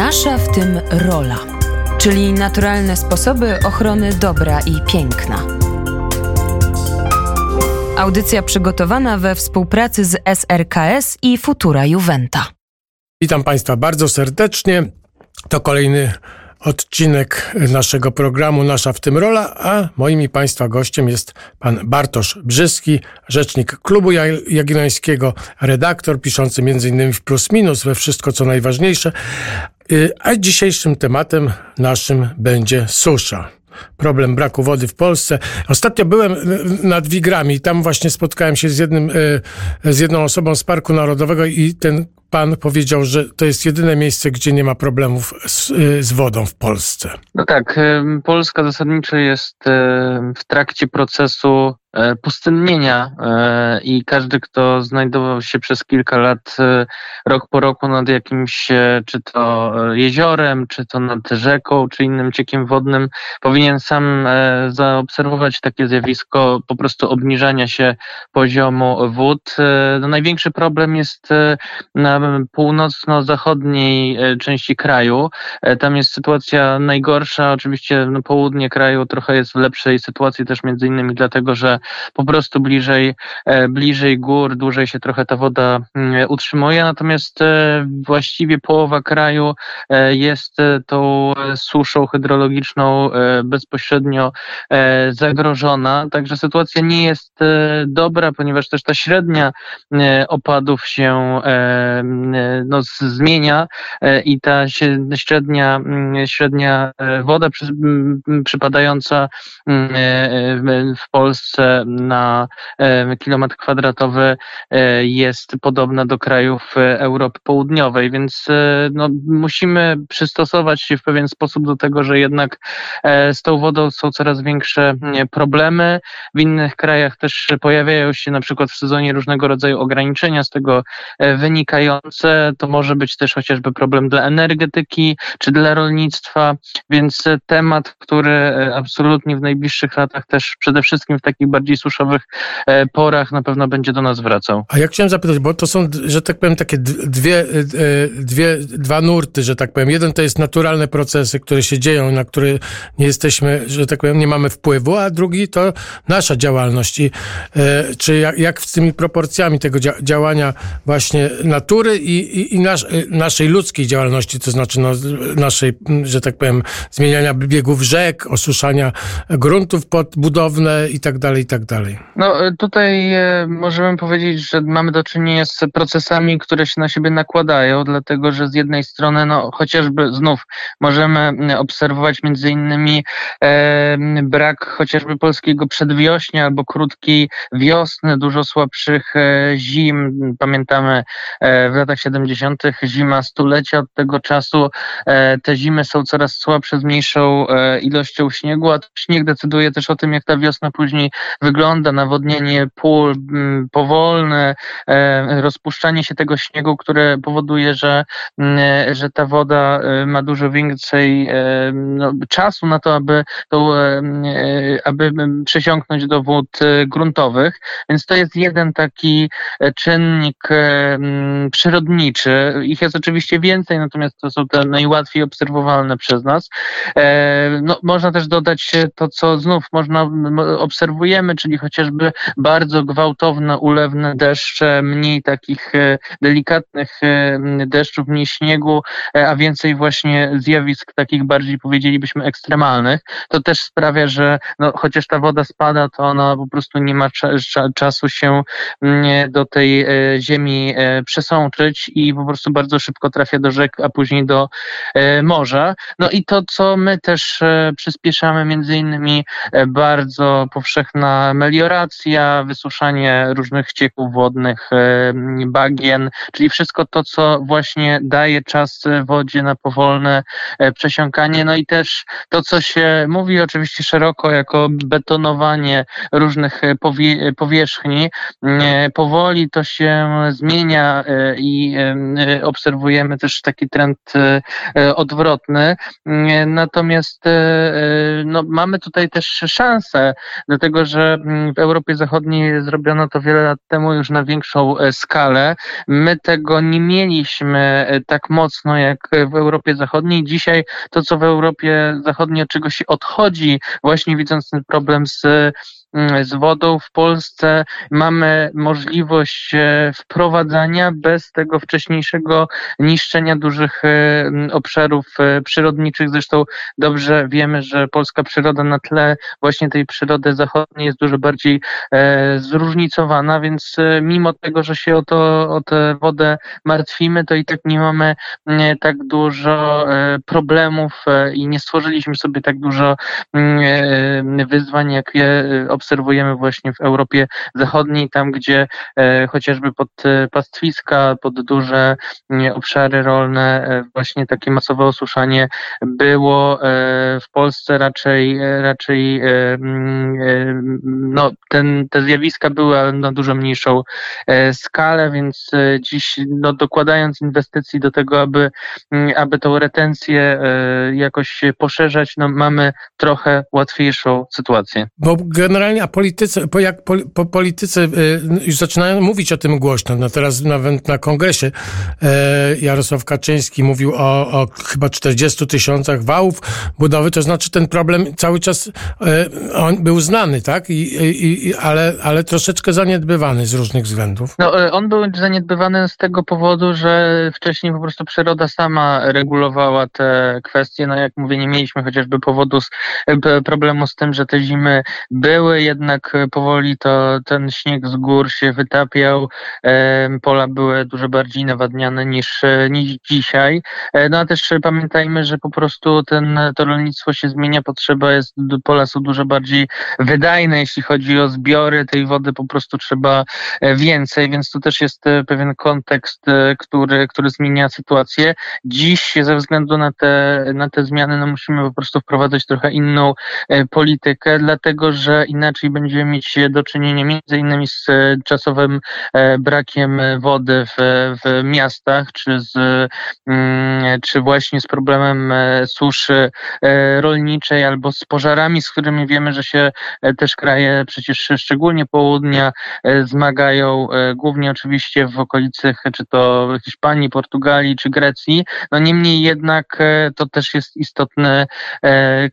nasza w tym rola, czyli naturalne sposoby ochrony dobra i piękna. Audycja przygotowana we współpracy z SRKS i Futura Juventa. Witam Państwa bardzo serdecznie. To kolejny odcinek naszego programu Nasza w tym rola, a moim i Państwa gościem jest pan Bartosz Brzyski, rzecznik Klubu Jagiellońskiego, redaktor piszący m.in. w Plus Minus, we Wszystko co najważniejsze. Y, a dzisiejszym tematem naszym będzie susza problem braku wody w Polsce. Ostatnio byłem nad Wigrami i tam właśnie spotkałem się z, jednym, y, z jedną osobą z Parku Narodowego i ten pan powiedział, że to jest jedyne miejsce, gdzie nie ma problemów z, y, z, wodą w Polsce. No tak, Polska zasadniczo jest w trakcie procesu E, pustynnienia e, i każdy, kto znajdował się przez kilka lat e, rok po roku nad jakimś, czy to jeziorem, czy to nad rzeką, czy innym ciekiem wodnym, powinien sam zaobserwować takie zjawisko po prostu obniżania się poziomu wód. No, największy problem jest na północno-zachodniej części kraju. Tam jest sytuacja najgorsza. Oczywiście no, południe kraju trochę jest w lepszej sytuacji też między innymi dlatego, że po prostu bliżej, e, bliżej gór, dłużej się trochę ta woda mm, utrzymuje, natomiast e, właściwie połowa kraju e, jest tą suszą hydrologiczną bezpośrednio zagrożona, także sytuacja nie jest dobra, ponieważ też ta średnia opadów się no, zmienia i ta średnia, mm, średnia woda przypadająca mm, w Polsce na kilometr kwadratowy e, jest podobna do krajów e, Europy Południowej, więc e, no, musimy przystosować się w pewien sposób do tego, że jednak z tą wodą są coraz większe problemy. W innych krajach też pojawiają się na przykład w sezonie różnego rodzaju ograniczenia z tego wynikające. To może być też chociażby problem dla energetyki czy dla rolnictwa, więc temat, który absolutnie w najbliższych latach też przede wszystkim w takich bardziej suszowych e, porach na pewno będzie do nas wracał. A ja chciałem zapytać, bo to są, że tak powiem, takie dwie, e, dwie, dwa nurty, że tak powiem. Jeden to jest naturalne procesy, które się dzieją, na które nie jesteśmy, że tak powiem, nie mamy wpływu, a drugi to nasza działalność. I, e, czy jak, jak z tymi proporcjami tego działania właśnie natury i, i, i nasz, naszej ludzkiej działalności, to znaczy no, naszej, że tak powiem, zmieniania biegów rzek, osuszania gruntów podbudowne i tak dalej, i tak dalej. No e, tutaj e, możemy powiedzieć, że mamy do czynienia z procesami, które się na siebie nakładają, dlatego że z jednej strony, no chociażby znów możemy obserwować między innymi e, brak chociażby polskiego przedwiośnia albo krótkiej wiosny, dużo słabszych e, zim. Pamiętamy e, w latach 70. zima stulecia od tego czasu. E, te zimy są coraz słabsze z mniejszą ilością śniegu, a śnieg decyduje też o tym, jak ta wiosna później wygląda, nawodnienie pól, mm, powolne e, rozpuszczanie się tego śniegu, które powoduje, że, mm, że ta woda e, ma dużo więcej e, no, czasu na to, aby, to, aby przesiąknąć do wód gruntowych. Więc to jest jeden taki czynnik przyrodniczy. Ich jest oczywiście więcej, natomiast to są te najłatwiej obserwowalne przez nas. No, można też dodać to, co znów można obserwujemy, czyli chociażby bardzo gwałtowne, ulewne deszcze, mniej takich e, delikatnych e, deszczów, mniej śniegu, e, a więcej właśnie zjawisk takich bardziej powiedzielibyśmy ekstremalnych. To też sprawia, że no, chociaż ta woda spada, to ona po prostu nie ma czasu się do tej ziemi przesączyć i po prostu bardzo szybko trafia do rzek, a później do morza. No i to, co my też przyspieszamy, między innymi bardzo powszechna melioracja, wysuszanie różnych cieków wodnych, e, bagien, czyli wszystko to, co właśnie daje czas wodzie na powolne e, przesiąkanie. No i też to, co się mówi oczywiście szeroko jako betonowanie różnych powie powierzchni. Powoli to się zmienia i obserwujemy też taki trend odwrotny. Natomiast no, mamy tutaj też szansę, dlatego że w Europie Zachodniej zrobiono to wiele lat temu już na większą skalę. My tego nie mieliśmy tak mocno jak w Europie Zachodniej. Dzisiaj to, co w Europie Zachodniej od czego się odchodzi, właśnie widząc ten problem z Mm, z wodą w Polsce mamy możliwość e, wprowadzania bez tego wcześniejszego niszczenia dużych e, obszarów e, przyrodniczych. Zresztą dobrze wiemy, że polska przyroda na tle właśnie tej przyrody zachodniej jest dużo bardziej zróżnicowana, więc mimo tego, że się o, to, o tę wodę martwimy, to i tak nie mamy tak dużo problemów i nie stworzyliśmy sobie tak dużo wyzwań, jak je obserwujemy właśnie w Europie Zachodniej, tam gdzie e, chociażby pod e, pastwiska, pod duże obszary rolne, e, właśnie takie masowe osuszanie było w Polsce raczej, raczej no, ten, te zjawiska były na dużo mniejszą skalę, więc dziś no, dokładając inwestycji do tego, aby, aby tą retencję jakoś poszerzać, no, mamy trochę łatwiejszą sytuację. Bo generalnie generalnie, a politycy, po jak po, po politycy y, już zaczynają mówić o tym głośno. No teraz nawet na kongresie e, Jarosław Kaczyński mówił o, o chyba 40 tysiącach wałów budowy, to znaczy ten problem cały czas e, on był znany, tak? I, i, ale, ale troszeczkę zaniedbywany z różnych względów. No, on był zaniedbywany z tego powodu, że wcześniej po prostu przyroda sama regulowała te kwestie. No jak mówię, nie mieliśmy chociażby powodu z, problemu z tym, że te zimy były, jednak e, powoli to ten śnieg z gór się wytapiał, pola były dużo bardziej nawadniane niż, e, niż dzisiaj. E, no a też pamiętajmy, że po prostu ten, to rolnictwo się zmienia, potrzeba jest, pola są dużo bardziej wydajne, jeśli chodzi o zbiory tej wody, po prostu trzeba więcej, więc tu też jest pewien kontekst, który, który zmienia sytuację. Dziś ze względu na te, na te zmiany no musimy po prostu wprowadzać trochę inną politykę, dlatego że inaczej inaczej będziemy mieć do czynienia między innymi z e, czasowym e, brakiem wody w, w miastach, czy, z, mm, czy właśnie z problemem e, suszy rolniczej albo z pożarami, z którymi wiemy, że się też kraje przecież szczególnie południa zmagają, głównie oczywiście w okolicy czy to Hiszpanii, Portugalii czy Grecji. No niemniej jednak to też jest istotny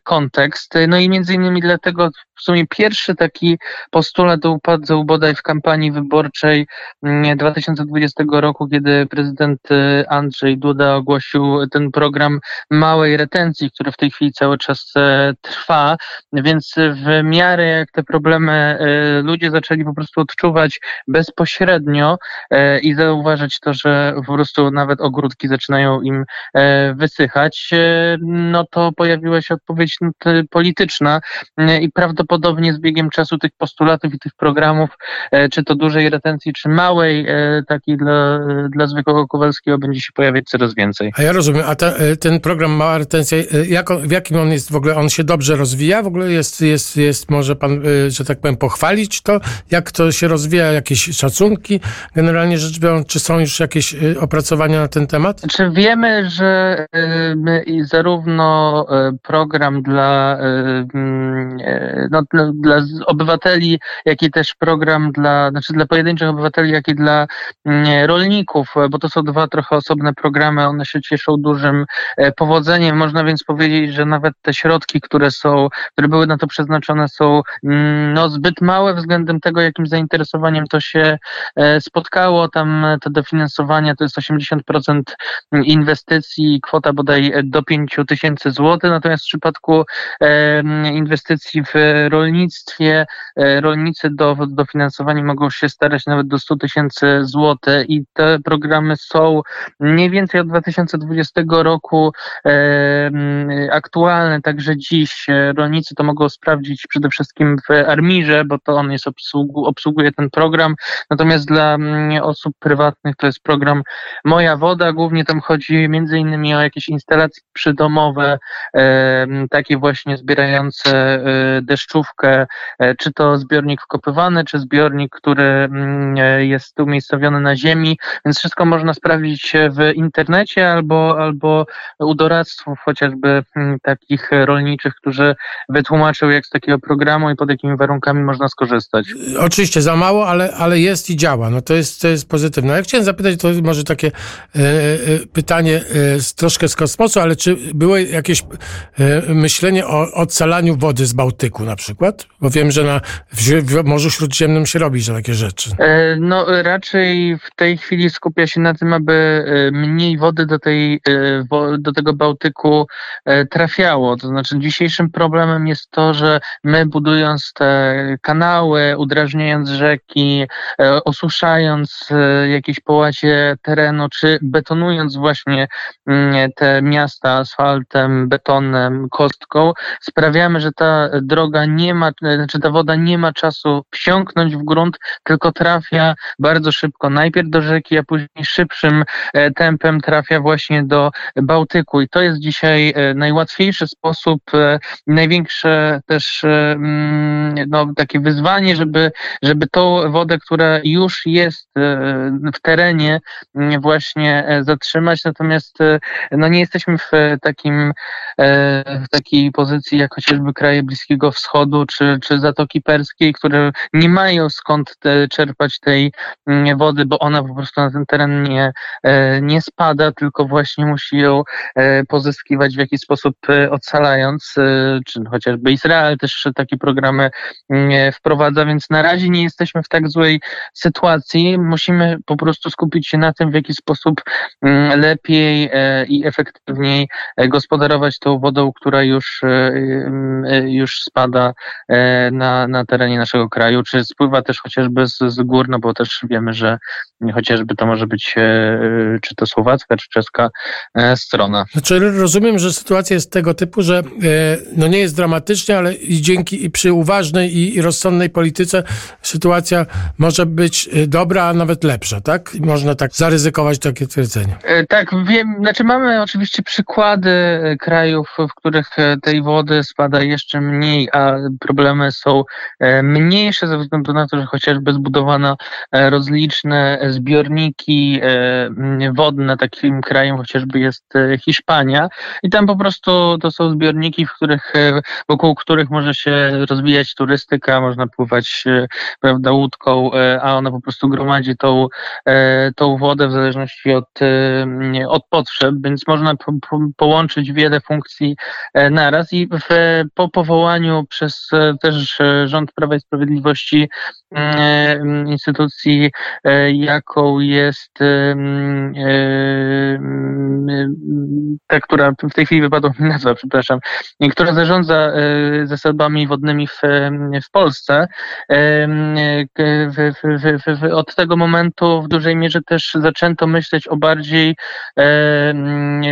kontekst. No i między innymi dlatego w sumie pierwszy taki postulat upadł bodaj w kampanii wyborczej 2020 mm, roku, kiedy prezydent y, Andrzej Duda ogłosił ten program małej retencji, który w tej chwili cały czas e, trwa, więc w miarę jak te problemy e, ludzie zaczęli po prostu odczuwać bezpośrednio e, i zauważyć to, że po prostu nawet ogródki zaczynają im wysychać, no to pojawiła się odpowiedź polityczna i prawdopodobnie prawdopodobnie z biegiem czasu tych postulatów i tych programów, e, czy to dużej retencji, czy małej, e, takiej dla, dla zwykłego Kowalskiego będzie się pojawiać coraz więcej. A ja rozumiem, a e, ten program Mała Retencja, jak on, w jakim on jest w ogóle, on się dobrze rozwija? W ogóle jest, jest, jest może pan, że tak powiem, pochwalić to? Jak to się rozwija? Jakieś szacunki? Generalnie rzecz biorąc, czy są już jakieś opracowania na ten temat? Czy wiemy, że zarówno program dla no, no, dla obywateli, jak i też program dla, znaczy dla pojedynczych obywateli, jak i dla mm, rolników, bo to są dwa trochę osobne programy, one się cieszą dużym e, powodzeniem. Można więc powiedzieć, że nawet te środki, które są, które były na to przeznaczone, są mm, no, zbyt małe względem tego, jakim zainteresowaniem to się e, spotkało. Tam te dofinansowania to jest 80% inwestycji, kwota bodaj do 5 tysięcy złotych, natomiast w przypadku e, inwestycji w rolnictwie e, rolnicy do dofinansowania mogą się starać nawet do 100 tysięcy złotych i te programy są mniej więcej od 2020 roku e, aktualne, także dziś e, rolnicy to mogą sprawdzić przede wszystkim w Armirze, bo to on jest obsługu, obsługuje ten program, natomiast dla osób prywatnych to jest program Moja Woda, głównie tam chodzi między innymi o jakieś instalacje przydomowe, takie właśnie zbierające deszczówkę czy to zbiornik wkopywany, czy zbiornik, który mm, jest umiejscowiony na ziemi, więc wszystko można sprawdzić w internecie albo, albo u doradców chociażby mm, takich rolniczych, którzy wytłumaczył jak z takiego programu i pod jakimi warunkami można skorzystać. Oczywiście za mało, ale, ale jest i działa. No to jest, to jest pozytywne. Ja chciałem zapytać, to może takie e, e, pytanie e, troszkę z kosmosu, ale czy było jakieś e, myślenie o odsalaniu wody z Bałtyku na przykład? Bo wiem, że na, w, Morzu Śródziemnym się robi że takie rzeczy. E, no raczej w tej chwili skupia się na tym, aby e, mniej wody do, tej, do tego Bałtyku trafiało. To znaczy dzisiejszym problemem jest to, że my budując te kanały, udrażniając rzeki, osuszając jakieś połacie terenu, czy betonując właśnie mm, te miasta asfaltem, betonem, kostką, sprawiamy, że ta droga nie ma, znaczy ta woda nie ma czasu wsiąknąć w grunt, tylko trafia bardzo szybko. Najpierw do rzeki, a później szybszym e, tempem trafia właśnie do Bałtyku. I to jest dzisiaj e, najłatwiejszy sposób, e, największe też mm, no, takie wyzwanie, żeby, żeby tą wodę, która już jest w terenie, mm, właśnie zatrzymać. Natomiast no, nie jesteśmy w takim, w takiej pozycji jak chociażby kraje Bliskiego Wschodu czy, czy Zatoki Perskiej, które nie mają skąd te, czerpać tej mm, wody, bo ona po prostu na ten teren nie, e, nie spada, tylko właśnie musi ją e, pozyskiwać w jakiś sposób e, ocalając, czy chociażby Izrael też takie programy mm, wprowadza, więc na razie nie jesteśmy w tak złej sytuacji. Musimy po prostu skupić się na tym, w jaki sposób mm, lepiej i efektywniej gospodarować tą wodą, która już, już spada na, na terenie naszego kraju, czy spływa też chociażby z, z gór, no bo też wiemy, że chociażby to może być e, czy to słowacka, czy czeska e, strona. Znaczy rozumiem, że sytuacja jest tego typu, że e, no nie jest dramatycznie, ale i dzięki i przy uważnej i, i rozsądnej polityce sytuacja może być dobra, a nawet lepsza, tak? Można tak zaryzykować takie twierdzenie. Tak, wiem, znaczy mamy oczywiście przykłady krajów, w których tej wody spada jeszcze mniej, a problemy są mniejsze ze względu na to, że chociażby zbudowano rozliczne zbiorniki e, wodne, takim krajem chociażby jest e, Hiszpania. I tam po prostu to są zbiorniki, w których, e, wokół których może się rozwijać turystyka, można pływać prawda, łódką, a ona po prostu gromadzi tą, tą wodę w zależności od, od potrzeb, więc można po, po, połączyć wiele funkcji naraz. I w, po powołaniu przez też rząd Prawa i Sprawiedliwości instytucji jaką jest ta, która w tej chwili wypadła mi nazwa, przepraszam, która zarządza e, zasobami wodnymi w, w Polsce. Od tego momentu w dużej mierze też zaczęto myśleć o bardziej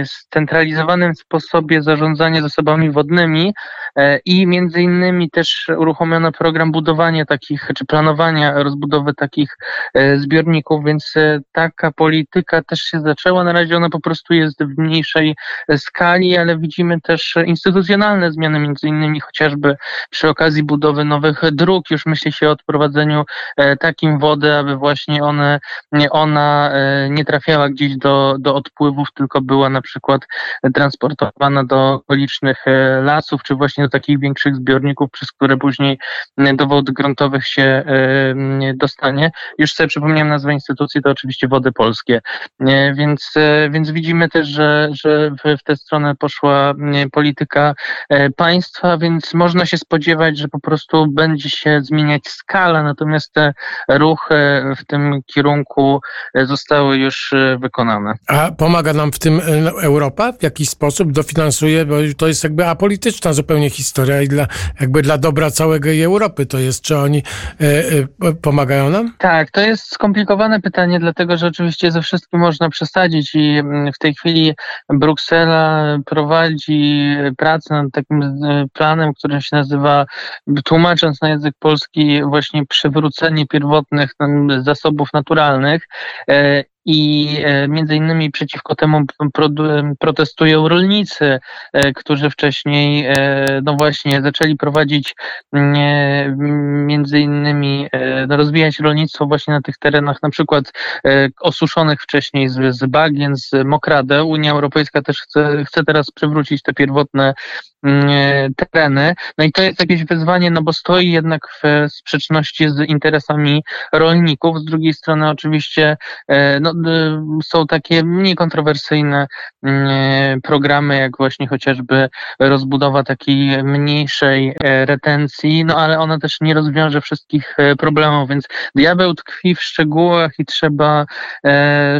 scentralizowanym sposobie zarządzania zasobami wodnymi e, i między innymi też uruchomiono program budowania takich, czy planowania rozbudowy takich e, zbiorników, więc E, taka polityka też się zaczęła. Na razie ona po prostu jest w mniejszej skali, ale widzimy też instytucjonalne zmiany, między innymi chociażby przy okazji budowy nowych dróg. Już myśli się o odprowadzeniu e, takim wody, aby właśnie one, ona e, nie trafiała gdzieś do, do odpływów, tylko była na przykład transportowana do okolicznych lasów, czy właśnie do takich większych zbiorników, przez które później do wód gruntowych się dostanie. Już sobie przypomniałem nazwę instytucji, to oczywiście wody polskie. Więc, e, więc widzimy też, że, że w, tę stronę poszła polityka e, państwa, więc można się spodziewać, że po prostu będzie się zmieniać skala, natomiast te ruchy w tym kierunku e, zostały już wykonane. A pomaga nam w tym Europa w jakiś sposób dofinansuje, bo to jest jakby apolityczna zupełnie historia i dla, jakby dla dobra całej Europy to jest. Czy oni e, e, pomagają nam? Tak, to jest skomplikowane pytanie dlatego że oczywiście ze wszystkim można przesadzić i mm, w tej chwili Bruksela prowadzi pracę nad takim e, planem, który się nazywa, tłumacząc na język polski, właśnie przywrócenie pierwotnych zasobów naturalnych. E, i między innymi przeciwko temu protestują rolnicy, którzy wcześniej no właśnie zaczęli prowadzić między innymi no rozwijać rolnictwo właśnie na tych terenach na przykład osuszonych wcześniej z, z bagien, z mokrade. Unia Europejska też chce, chce teraz przywrócić te pierwotne tereny. No i to jest jakieś wyzwanie, no bo stoi jednak w sprzeczności z interesami rolników. Z drugiej strony oczywiście e, no, są takie mniej kontrowersyjne mm, programy, jak właśnie chociażby rozbudowa takiej mniejszej e, retencji, no ale ona też nie rozwiąże wszystkich e, problemów, więc diabeł tkwi w szczegółach i trzeba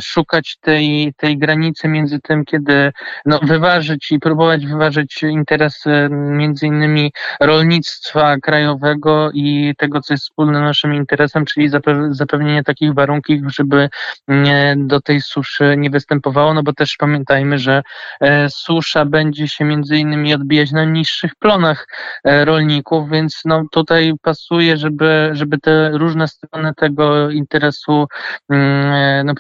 szukać tej, tej granicy między tym, kiedy no, wyważyć i próbować wyważyć interesy między innymi rolnictwa krajowego i tego, co jest wspólne naszym interesem, czyli zapewnienie takich warunków, żeby do tej suszy nie występowało, no bo też pamiętajmy, że e, susza będzie się między innymi odbijać na niższych plonach e, rolników, więc no tutaj pasuje, żeby, żeby te różne strony tego interesu e, no,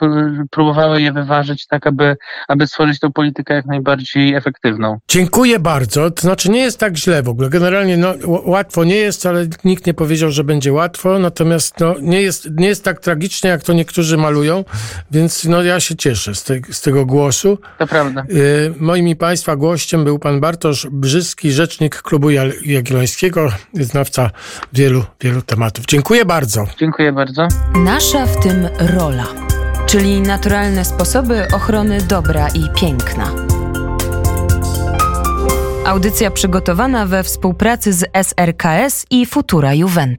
próbowały je wyważyć tak, aby, aby stworzyć tą politykę jak najbardziej efektywną. Dziękuję bardzo. To znaczy nie jest tak źle w ogóle. Generalnie no, łatwo nie jest, ale nikt nie powiedział, że będzie łatwo. Natomiast no, nie, jest, nie jest tak tragicznie, jak to niektórzy malują, więc no, ja się cieszę z, te, z tego głosu. To prawda. Y, moim i Państwa gościem był pan Bartosz Brzyski, rzecznik Klubu Jagiellońskiego, znawca wielu, wielu tematów. Dziękuję bardzo. Dziękuję bardzo. Nasza w tym rola czyli naturalne sposoby ochrony dobra i piękna. Audycja przygotowana we współpracy z SRKS i Futura Juventa.